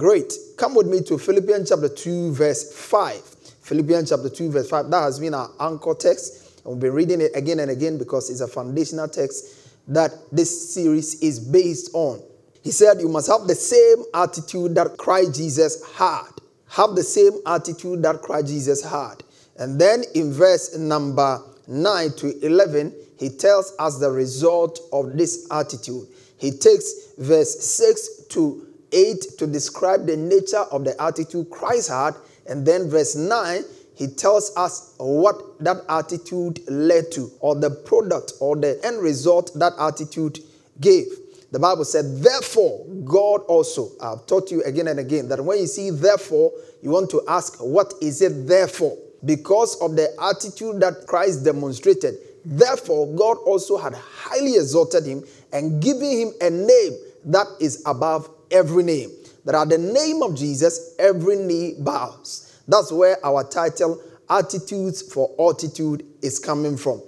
Great. Come with me to Philippians chapter 2, verse 5. Philippians chapter 2, verse 5. That has been our anchor text. And we've been reading it again and again because it's a foundational text that this series is based on. He said, You must have the same attitude that Christ Jesus had. Have the same attitude that Christ Jesus had. And then in verse number 9 to 11, he tells us the result of this attitude. He takes verse 6 to 8 to describe the nature of the attitude Christ had. And then verse 9, he tells us what that attitude led to, or the product, or the end result that attitude gave. The Bible said, therefore, God also. I've taught you again and again that when you see therefore, you want to ask, what is it therefore? Because of the attitude that Christ demonstrated, therefore, God also had highly exalted him and given him a name that is above every name. That at the name of Jesus, every knee bows. That's where our title, Attitudes for Altitude, is coming from.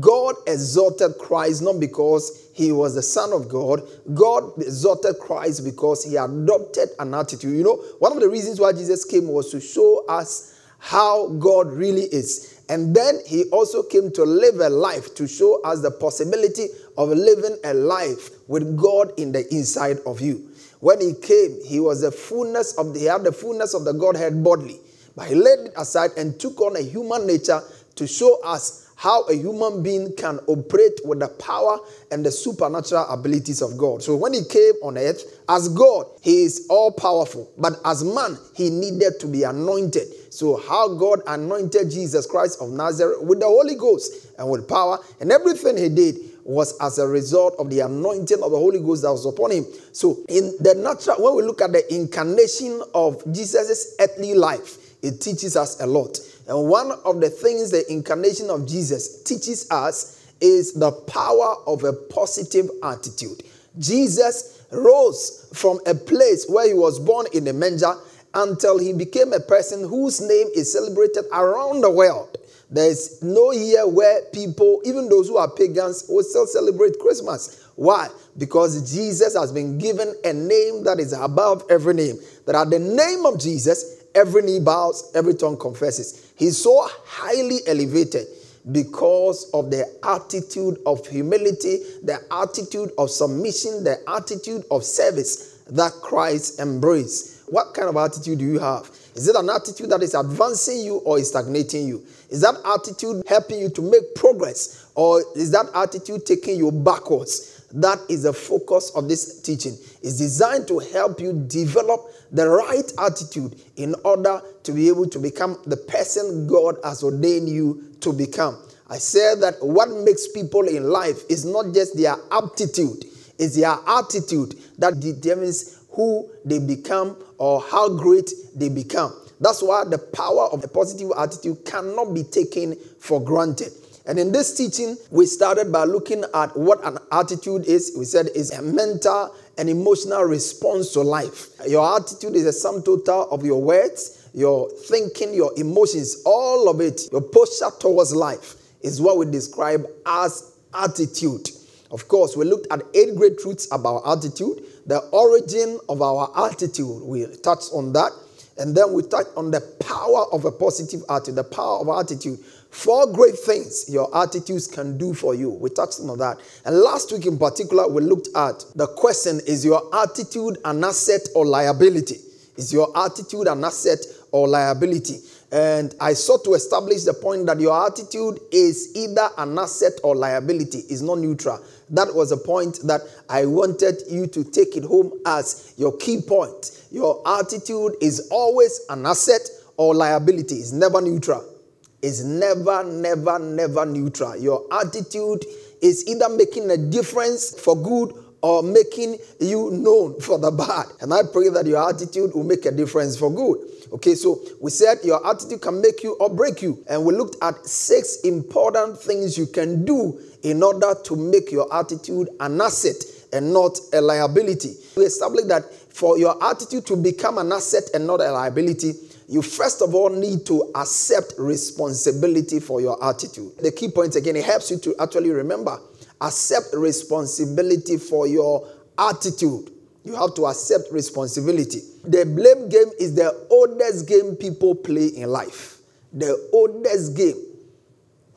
God exalted Christ not because he was the Son of God. God exalted Christ because he adopted an attitude. You know, one of the reasons why Jesus came was to show us how God really is. And then he also came to live a life to show us the possibility of living a life with God in the inside of you. When he came, he was the fullness of the, he had the fullness of the Godhead bodily. But he laid it aside and took on a human nature to show us how a human being can operate with the power and the supernatural abilities of God. So when he came on earth, as God, he is all powerful. But as man, he needed to be anointed. So how God anointed Jesus Christ of Nazareth with the Holy Ghost and with power and everything he did was as a result of the anointing of the Holy Ghost that was upon him. So, in the natural, when we look at the incarnation of Jesus' earthly life, it teaches us a lot. And one of the things the incarnation of Jesus teaches us is the power of a positive attitude. Jesus rose from a place where he was born in a manger until he became a person whose name is celebrated around the world. There's no year where people, even those who are pagans, will still celebrate Christmas. Why? Because Jesus has been given a name that is above every name. That at the name of Jesus, every knee bows, every tongue confesses. He's so highly elevated because of the attitude of humility, the attitude of submission, the attitude of service that Christ embraced. What kind of attitude do you have? Is it an attitude that is advancing you or is stagnating you? Is that attitude helping you to make progress or is that attitude taking you backwards? That is the focus of this teaching. It's designed to help you develop the right attitude in order to be able to become the person God has ordained you to become. I said that what makes people in life is not just their aptitude, it's their attitude that determines who they become or how great they become. That's why the power of a positive attitude cannot be taken for granted. And in this teaching, we started by looking at what an attitude is. We said it's a mental and emotional response to life. Your attitude is a sum total of your words, your thinking, your emotions, all of it. Your posture towards life is what we describe as attitude. Of course, we looked at eight great truths about attitude, the origin of our attitude. We touched on that. And then we touched on the power of a positive attitude, the power of attitude. Four great things your attitudes can do for you. We touched on that. And last week in particular, we looked at the question is your attitude an asset or liability? Is your attitude an asset or liability? And I sought to establish the point that your attitude is either an asset or liability, is not neutral. That was a point that I wanted you to take it home as your key point. Your attitude is always an asset or liability, it's never neutral. It's never, never, never neutral. Your attitude is either making a difference for good or making you known for the bad. And I pray that your attitude will make a difference for good. Okay, so we said your attitude can make you or break you. And we looked at six important things you can do in order to make your attitude an asset and not a liability. We established that for your attitude to become an asset and not a liability, you first of all need to accept responsibility for your attitude. The key point again, it helps you to actually remember accept responsibility for your attitude. You have to accept responsibility. The blame game is the oldest game people play in life. The oldest game.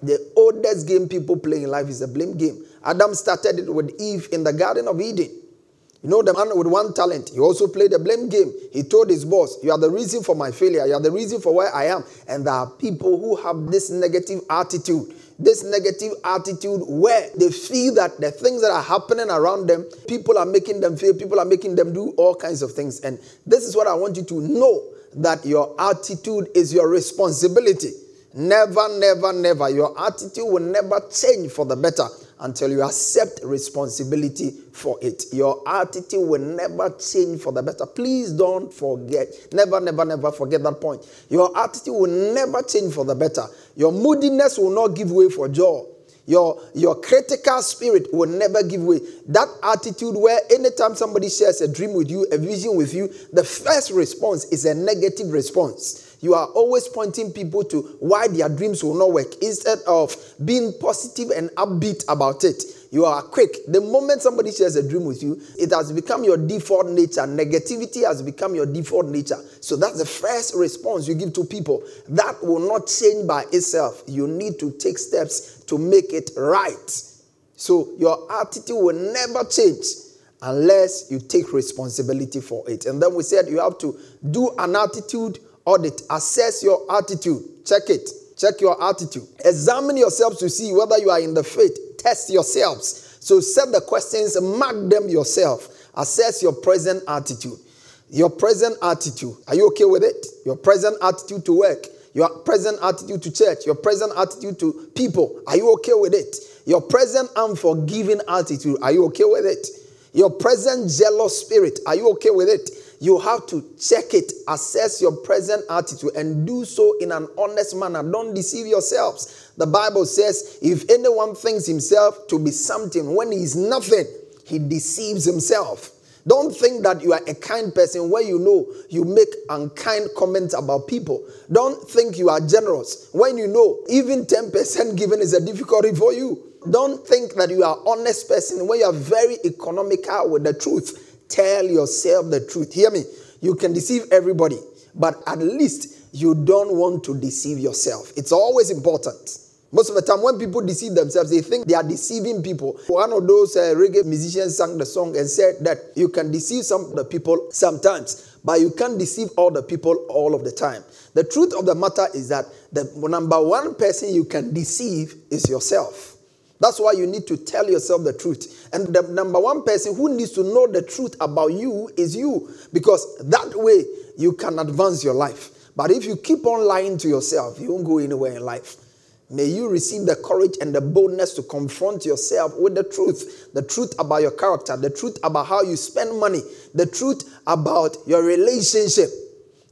The oldest game people play in life is the blame game. Adam started it with Eve in the Garden of Eden. You know, the man with one talent, he also played the blame game. He told his boss, You are the reason for my failure. You are the reason for where I am. And there are people who have this negative attitude this negative attitude where they feel that the things that are happening around them, people are making them feel, people are making them do all kinds of things. And this is what I want you to know that your attitude is your responsibility. Never, never, never. Your attitude will never change for the better until you accept responsibility for it. Your attitude will never change for the better. Please don't forget. Never, never, never forget that point. Your attitude will never change for the better. Your moodiness will not give way for joy. Your, your critical spirit will never give way. That attitude where anytime somebody shares a dream with you, a vision with you, the first response is a negative response you are always pointing people to why their dreams will not work instead of being positive and upbeat about it. You are quick. The moment somebody shares a dream with you, it has become your default nature. Negativity has become your default nature. So that's the first response you give to people. That will not change by itself. You need to take steps to make it right. So your attitude will never change unless you take responsibility for it. And then we said you have to do an attitude audit, assess your attitude, check it, check your attitude, examine yourselves to see whether you are in the faith, test yourselves. So set the questions, mark them yourself, assess your present attitude. Your present attitude, are you okay with it? Your present attitude to work, your present attitude to church, your present attitude to people, are you okay with it? Your present unforgiving attitude, are you okay with it? Your present jealous spirit, are you okay with it? You have to check it, assess your present attitude, and do so in an honest manner. Don't deceive yourselves. The Bible says, if anyone thinks himself to be something when he is nothing, he deceives himself. Don't think that you are a kind person when you know you make unkind comments about people. Don't think you are generous when you know even 10% given is a difficulty for you. Don't think that you are honest person when you are very economical with the truth. Tell yourself the truth. Hear me. You can deceive everybody, but at least you don't want to deceive yourself. It's always important. Most of the time, when people deceive themselves, they think they are deceiving people. One of those uh, reggae musicians sang the song and said that you can deceive some of the people sometimes, but you can't deceive all the people all of the time. The truth of the matter is that the number one person you can deceive is yourself. That's why you need to tell yourself the truth. And the number one person who needs to know the truth about you is you, because that way you can advance your life. But if you keep on lying to yourself, you won't go anywhere in life. May you receive the courage and the boldness to confront yourself with the truth the truth about your character, the truth about how you spend money, the truth about your relationship.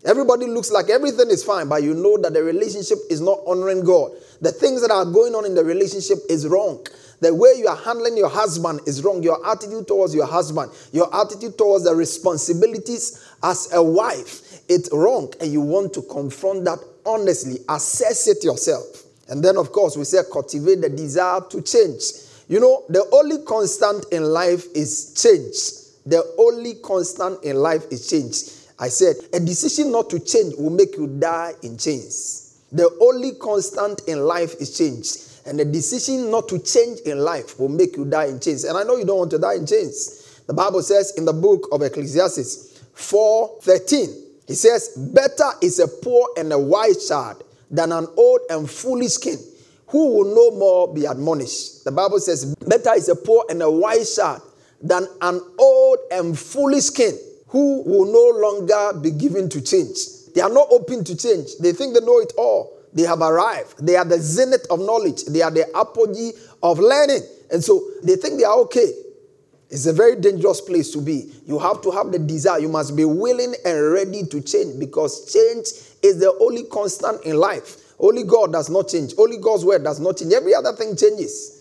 Everybody looks like everything is fine, but you know that the relationship is not honoring God. The things that are going on in the relationship is wrong. The way you are handling your husband is wrong. Your attitude towards your husband, your attitude towards the responsibilities as a wife, it's wrong. And you want to confront that honestly, assess it yourself. And then, of course, we say cultivate the desire to change. You know, the only constant in life is change. The only constant in life is change. I said, a decision not to change will make you die in chains. The only constant in life is change. And the decision not to change in life will make you die in chains. And I know you don't want to die in chains. The Bible says in the book of Ecclesiastes 4:13, it says, Better is a poor and a wise child than an old and foolish king who will no more be admonished. The Bible says, Better is a poor and a wise child than an old and foolish king who will no longer be given to change. They are not open to change. They think they know it all. They have arrived. They are the zenith of knowledge. They are the apogee of learning. And so they think they are okay. It's a very dangerous place to be. You have to have the desire. You must be willing and ready to change because change is the only constant in life. Only God does not change. Only God's word does not change. Every other thing changes.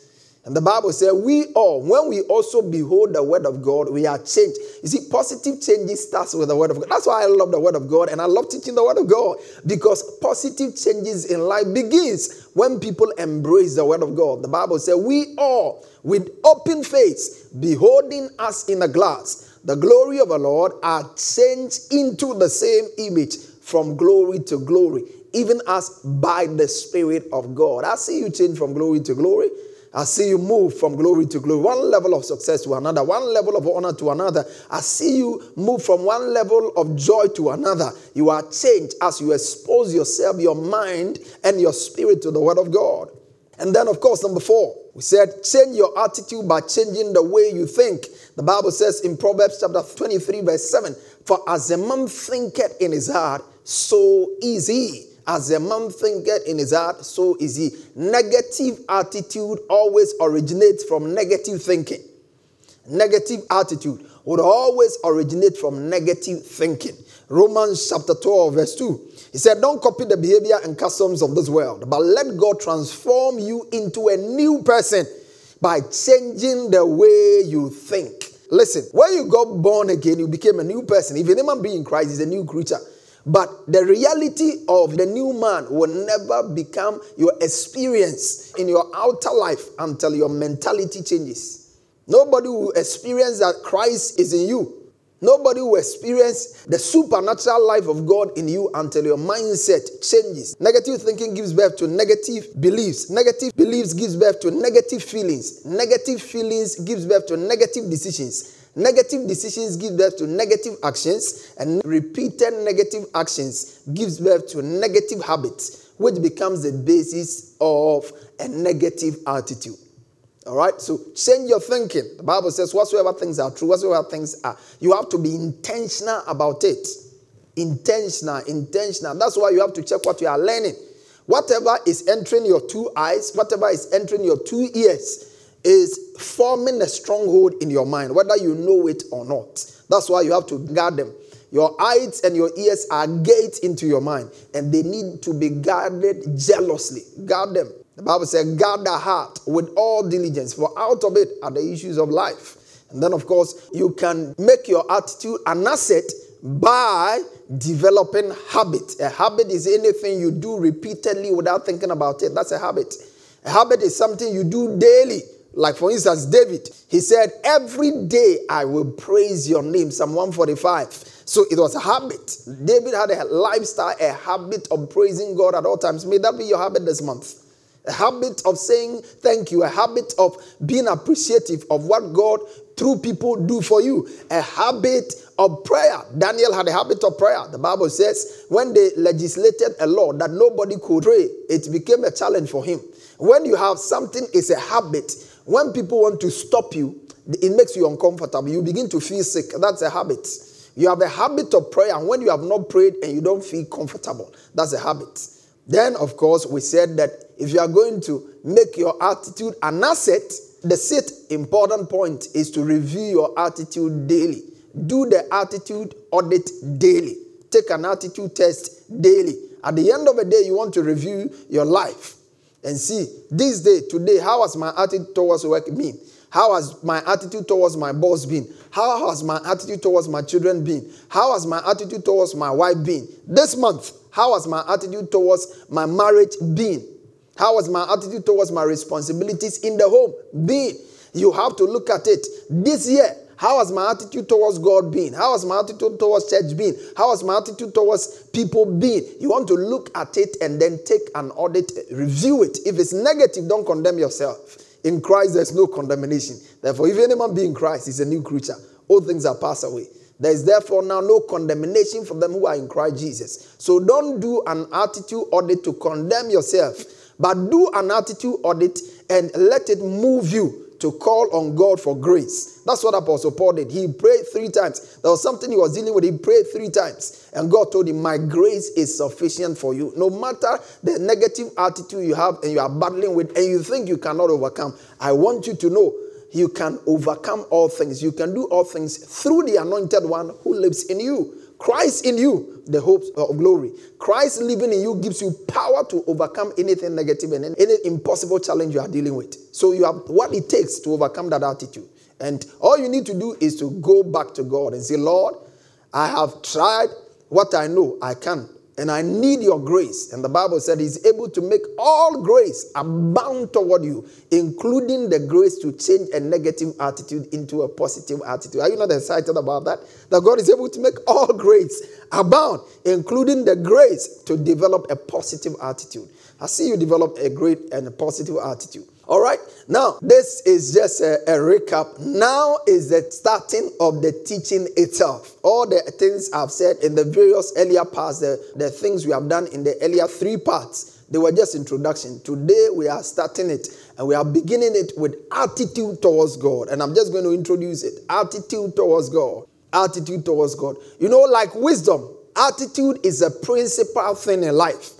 And the Bible says, we all, when we also behold the word of God, we are changed. You see, positive changes starts with the word of God. That's why I love the word of God and I love teaching the word of God because positive changes in life begins when people embrace the word of God. The Bible says, we all, with open face, beholding us in a glass, the glory of the Lord, are changed into the same image from glory to glory, even as by the Spirit of God. I see you change from glory to glory. I see you move from glory to glory, one level of success to another, one level of honor to another. I see you move from one level of joy to another. You are changed as you expose yourself, your mind, and your spirit to the Word of God. And then, of course, number four, we said, change your attitude by changing the way you think. The Bible says in Proverbs chapter 23, verse 7 For as a man thinketh in his heart, so is he. As a man thinketh in his heart, so is he. Negative attitude always originates from negative thinking. Negative attitude would always originate from negative thinking. Romans chapter 12, verse 2. He said, Don't copy the behavior and customs of this world, but let God transform you into a new person by changing the way you think. Listen, when you got born again, you became a new person. If any man be in Christ, he's a new creature. But the reality of the new man will never become your experience in your outer life until your mentality changes. Nobody will experience that Christ is in you. Nobody will experience the supernatural life of God in you until your mindset changes. Negative thinking gives birth to negative beliefs. Negative beliefs gives birth to negative feelings. Negative feelings gives birth to negative decisions. Negative decisions give birth to negative actions, and repeated negative actions gives birth to negative habits, which becomes the basis of a negative attitude. All right, so change your thinking. The Bible says, whatsoever things are true, whatsoever things are, you have to be intentional about it. Intentional, intentional. That's why you have to check what you are learning. Whatever is entering your two eyes, whatever is entering your two ears, is forming a stronghold in your mind, whether you know it or not. That's why you have to guard them. Your eyes and your ears are gates into your mind, and they need to be guarded jealously. Guard them. The Bible says, guard the heart with all diligence, for out of it are the issues of life. And then, of course, you can make your attitude an asset by developing habit. A habit is anything you do repeatedly without thinking about it. That's a habit. A habit is something you do daily like, for instance, David, he said, Every day I will praise your name. Psalm 145. So it was a habit. David had a lifestyle, a habit of praising God at all times. May that be your habit this month. A habit of saying thank you, a habit of being appreciative of what God through people do for you, a habit of prayer. Daniel had a habit of prayer. The Bible says when they legislated a law that nobody could pray, it became a challenge for him. When you have something it's a habit, when people want to stop you, it makes you uncomfortable. You begin to feel sick. That's a habit. You have a habit of prayer, and when you have not prayed and you don't feel comfortable, that's a habit. Then, of course, we said that if you are going to make your attitude an asset, the sixth important point is to review your attitude daily. Do the attitude audit daily. Take an attitude test daily. At the end of the day, you want to review your life and see this day, today, how has my attitude towards work been? How has my attitude towards my boss been? How has my attitude towards my children been? How has my attitude towards my wife been? This month, how has my attitude towards my marriage been? How has my attitude towards my responsibilities in the home been? You have to look at it. This year, How has my attitude towards God been? How has my attitude towards church been? How has my attitude towards people been? You want to look at it and then take an audit, review it. If it's negative, don't condemn yourself. In Christ, there's no condemnation. Therefore, if any man be in Christ, he's a new creature. All things are passed away. There is therefore now no condemnation for them who are in Christ Jesus. So don't do an attitude audit to condemn yourself, but do an attitude audit and let it move you to call on God for grace. That's what Apostle Paul did. He prayed three times. There was something he was dealing with. He prayed three times. And God told him, My grace is sufficient for you. No matter the negative attitude you have and you are battling with and you think you cannot overcome, I want you to know you can overcome all things. You can do all things through the anointed one who lives in you. Christ in you, the hope of glory. Christ living in you gives you power to overcome anything negative and any impossible challenge you are dealing with. So you have what it takes to overcome that attitude. And all you need to do is to go back to God and say, Lord, I have tried what I know I can and I need your grace. And the Bible said he's able to make all grace abound toward you, including the grace to change a negative attitude into a positive attitude. Are you not excited about that? That God is able to make all grace abound, including the grace to develop a positive attitude. I see you develop a great and a positive attitude. All right. Now, this is just a, a, recap. Now is the starting of the teaching itself. All the things I've said in the various earlier parts, the, the things we have done in the earlier three parts, they were just introduction. Today we are starting it and we are beginning it with attitude towards God. And I'm just going to introduce it. Attitude towards God. Attitude towards God. You know, like wisdom, attitude is a principal thing in life.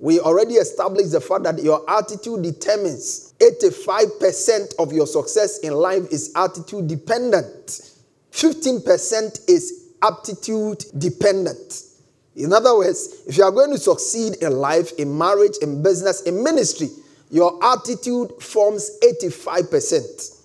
We already established the fact that your attitude determines 85% of your success in life is attitude dependent. 15% is aptitude dependent. In other words, if you are going to succeed in life, in marriage, in business, in ministry, your attitude forms 85%.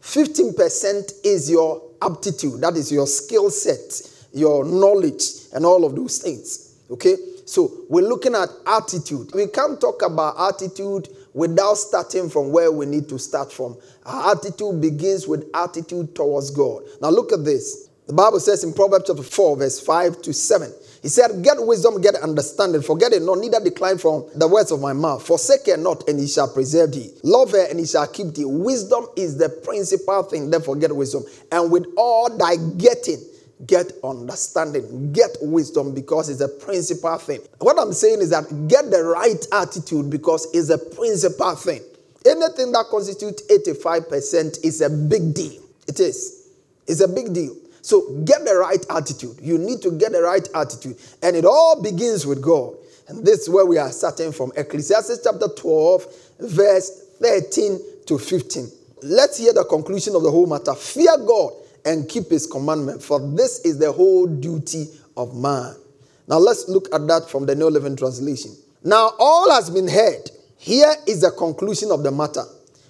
15% is your aptitude, that is your skill set, your knowledge, and all of those things. Okay? So we're looking at attitude. We can't talk about attitude without starting from where we need to start from. Our attitude begins with attitude towards God. Now look at this. The Bible says in Proverbs chapter 4, verse 5 to 7. He said, Get wisdom, get understanding, forget it not, neither decline from the words of my mouth. Forsake her not, and he shall preserve thee. Love her, and he shall keep thee. Wisdom is the principal thing, therefore get wisdom. And with all thy getting, get understanding, get wisdom because it's a principal thing. What I'm saying is that get the right attitude because it's a principal thing. Anything that constitutes 85% is a big deal. It is. It's a big deal. So get the right attitude. You need to get the right attitude. And it all begins with God. And this is where we are starting from Ecclesiastes chapter 12, verse 13 to 15. Let's hear the conclusion of the whole matter. Fear God and keep his commandment, for this is the whole duty of man. Now let's look at that from the New Living Translation. Now all has been heard. Here is the conclusion of the matter.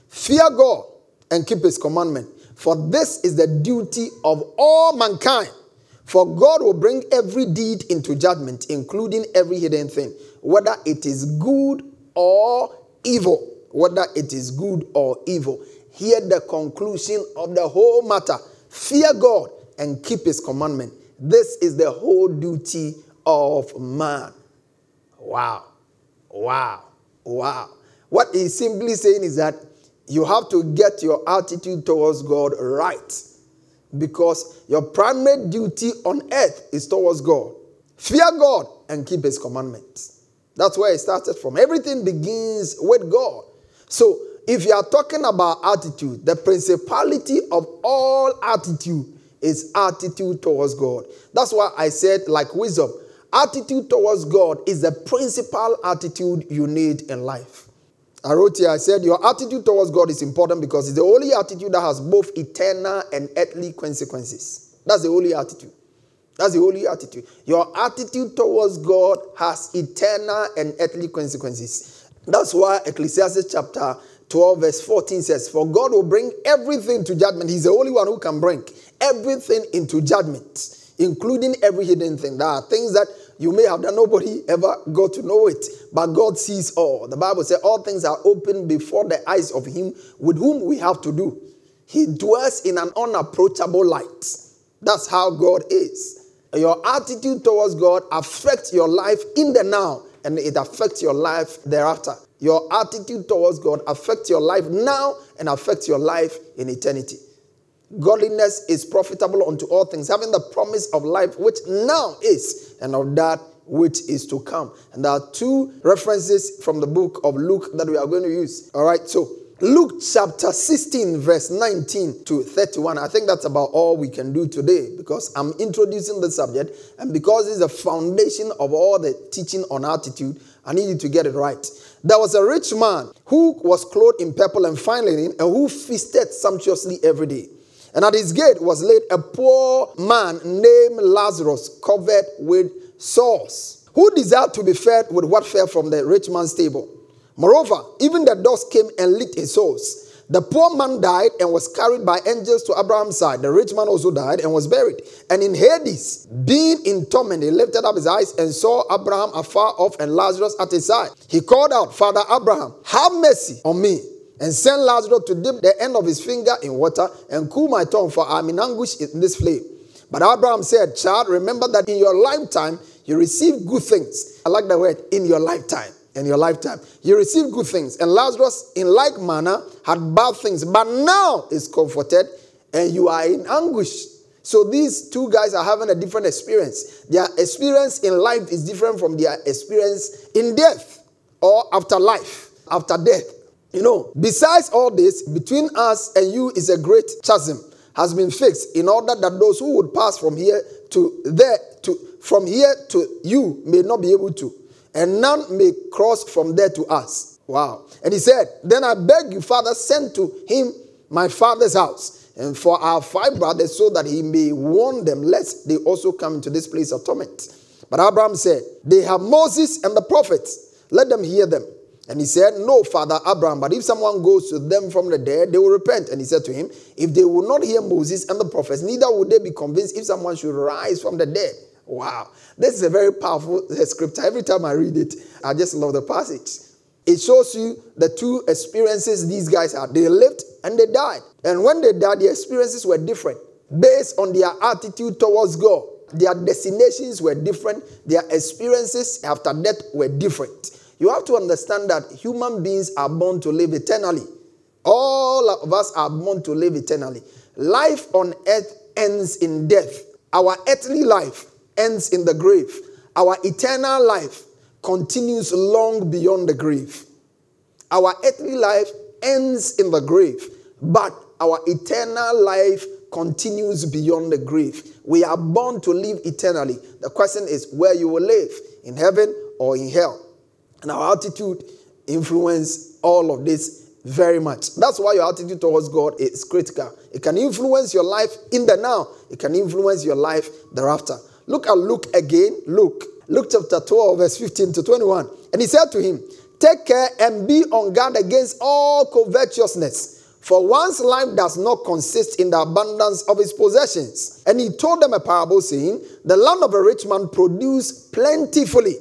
Fear God and keep his commandment, for this is the duty of all mankind. For God will bring every deed into judgment, including every hidden thing, whether it is good or evil. Whether it is good or evil. Hear the conclusion of the whole matter. Fear God and keep his commandment. This is the whole duty of man. Wow. Wow. Wow. What he's simply saying is that you have to get your attitude towards God right because your primary duty on earth is towards God. Fear God and keep his commandments. That's where it started from. Everything begins with God. So if you are talking about attitude, the principality of all attitude is attitude towards God. That's why I said, like wisdom, attitude towards God is the principal attitude you need in life. I wrote here, I said, Your attitude towards God is important because it's the only attitude that has both eternal and earthly consequences. That's the only attitude. That's the only attitude. Your attitude towards God has eternal and earthly consequences. That's why Ecclesiastes chapter 12, verse 14 says, For God will bring everything to judgment. He's the only one who can bring everything into judgment, including every hidden thing. There are things that you may have done, nobody ever got to know it, but God sees all. The Bible says all things are open before the eyes of Him with whom we have to do. He dwells in an unapproachable light. That's how God is. Your attitude towards God affects your life in the now and it affects your life thereafter. Your attitude towards God affects your life now and affects your life in eternity. Godliness is profitable unto all things, having the promise of life which now is, and of that which is to come. And there are two references from the book of Luke that we are going to use. All right, so Luke chapter 16, verse 19 to 31. I think that's about all we can do today because I'm introducing the subject, and because it's the foundation of all the teaching on attitude, I need you to get it right. There was a rich man who was clothed in purple and fine linen and who feasted sumptuously every day. And at his gate was laid a poor man named Lazarus, covered with sores, who desired to be fed with what fell from the rich man's table. Moreover, even the dogs came and licked his sores. The poor man died and was carried by angels to Abraham's side. The rich man also died and was buried. And in Hades, being in torment, he lifted up his eyes and saw Abraham afar off and Lazarus at his side. He called out, Father Abraham, have mercy on me and send Lazarus to dip the end of his finger in water and cool my tongue, for I'm in anguish in this flame. But Abraham said, Child, remember that in your lifetime you received good things. I like the word, in your lifetime. In your lifetime, you received good things. And Lazarus, in like manner, had bad things, but now is comforted and you are in anguish. So these two guys are having a different experience. Their experience in life is different from their experience in death or after life, after death. You know, besides all this, between us and you is a great chasm has been fixed in order that those who would pass from here to there to from here to you may not be able to, and none may cross from there to us. Wow. And he said, Then I beg you, Father, send to him my father's house, and for our five brothers, so that he may warn them, lest they also come into this place of torment. But Abraham said, They have Moses and the prophets, let them hear them. And he said, No, Father Abraham, but if someone goes to them from the dead, they will repent. And he said to him, If they will not hear Moses and the prophets, neither would they be convinced if someone should rise from the dead. Wow. This is a very powerful uh, scripture. Every time I read it, I just love the passage. It shows you the two experiences these guys had. They lived and they died. And when they died, their experiences were different based on their attitude towards God. Their destinations were different. Their experiences after death were different. You have to understand that human beings are born to live eternally. All of us are born to live eternally. Life on earth ends in death. Our earthly life ends in the grave. Our eternal life continues long beyond the grave. Our earthly life ends in the grave, but our eternal life continues beyond the grave. We are born to live eternally. The question is where you will live in heaven or in hell. And our attitude influence all of this very much. That's why your attitude towards God is critical. It can influence your life in the now. It can influence your life thereafter. Look at Luke again. Luke. Luke chapter 12, verse 15 to 21. And he said to him, Take care and be on guard against all covetousness. For one's life does not consist in the abundance of his possessions. And he told them a parable, saying, The land of a rich man produced plentifully.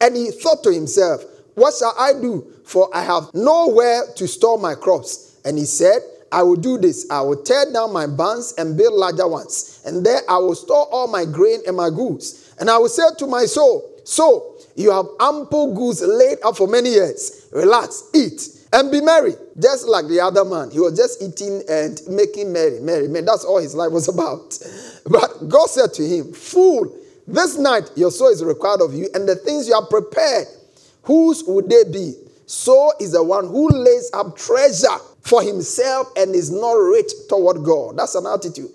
And he thought to himself, What shall I do? For I have nowhere to store my crops. And he said, I will do this. I will tear down my barns and build larger ones. And there I will store all my grain and my goods. And I will say to my soul, So you have ample goods laid up for many years. Relax, eat, and be merry. Just like the other man. He was just eating and making merry. Merry, man. That's all his life was about. But God said to him, Fool, this night your soul is required of you, and the things you have prepared, whose would they be? So is the one who lays up treasure for himself and is not rich toward God. That's an attitude.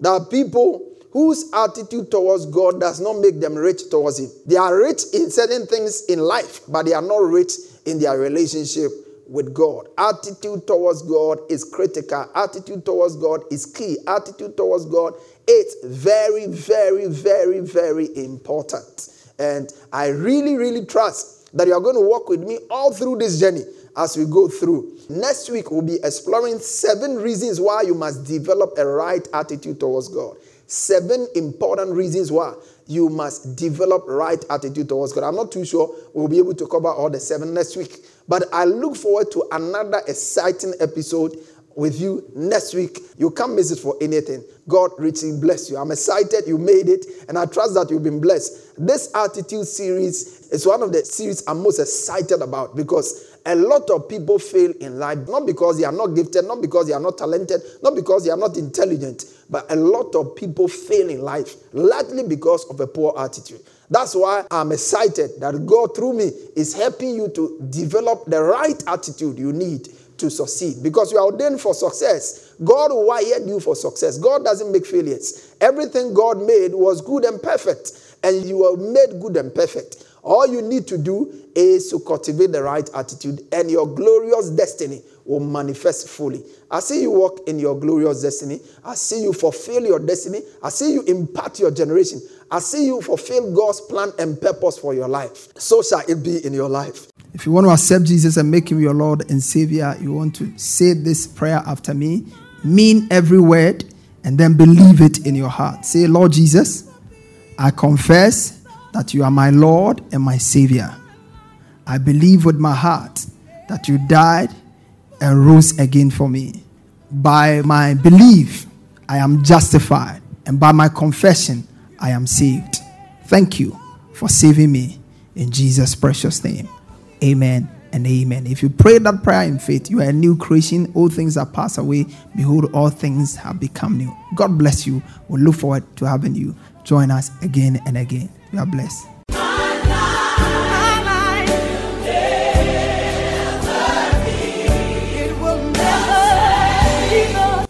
There are people whose attitude towards God does not make them rich towards Him. They are rich in certain things in life, but they are not rich in their relationship with God. Attitude towards God is critical. Attitude towards God is key. Attitude towards God it's very, very, very, very important. And I really, really trust that you are going to walk with me all through this journey as we go through. Next week, we'll be exploring seven reasons why you must develop a right attitude towards God. Seven important reasons why you must develop right attitude towards God. I'm not too sure we'll be able to cover all the seven next week, but I look forward to another exciting episode with you next week. You can't miss it for anything. God richly bless you. I'm excited you made it, and I trust that you've been blessed. This attitude series is one of the series I'm most excited about because a lot of people fail in life, not because they are not gifted, not because they are not talented, not because they are not intelligent, but a lot of people fail in life, largely because of a poor attitude. That's why I'm excited that God, through me, is helping you to develop the right attitude you need to succeed because you are ordained for success. God wired you for success. God doesn't make failures. Everything God made was good and perfect, and you were made good and perfect. All you need to do is to cultivate the right attitude, and your glorious destiny will manifest fully. I see you walk in your glorious destiny. I see you fulfill your destiny. I see you impact your generation. I see you fulfill God's plan and purpose for your life. So shall it be in your life. If you want to accept Jesus and make him your Lord and Savior, you want to say this prayer after me, mean every word, and then believe it in your heart. Say, Lord Jesus, I confess that you are my Lord and my Savior. I believe with my heart that you died and rose again for me. By my belief, I am justified, and by my confession, I am saved. Thank you for saving me in Jesus' precious name. Amen and amen. If you pray that prayer in faith, you are a new creation. All things are passed away. Behold, all things have become new. God bless you. We look forward to having you join us again and again. You are blessed.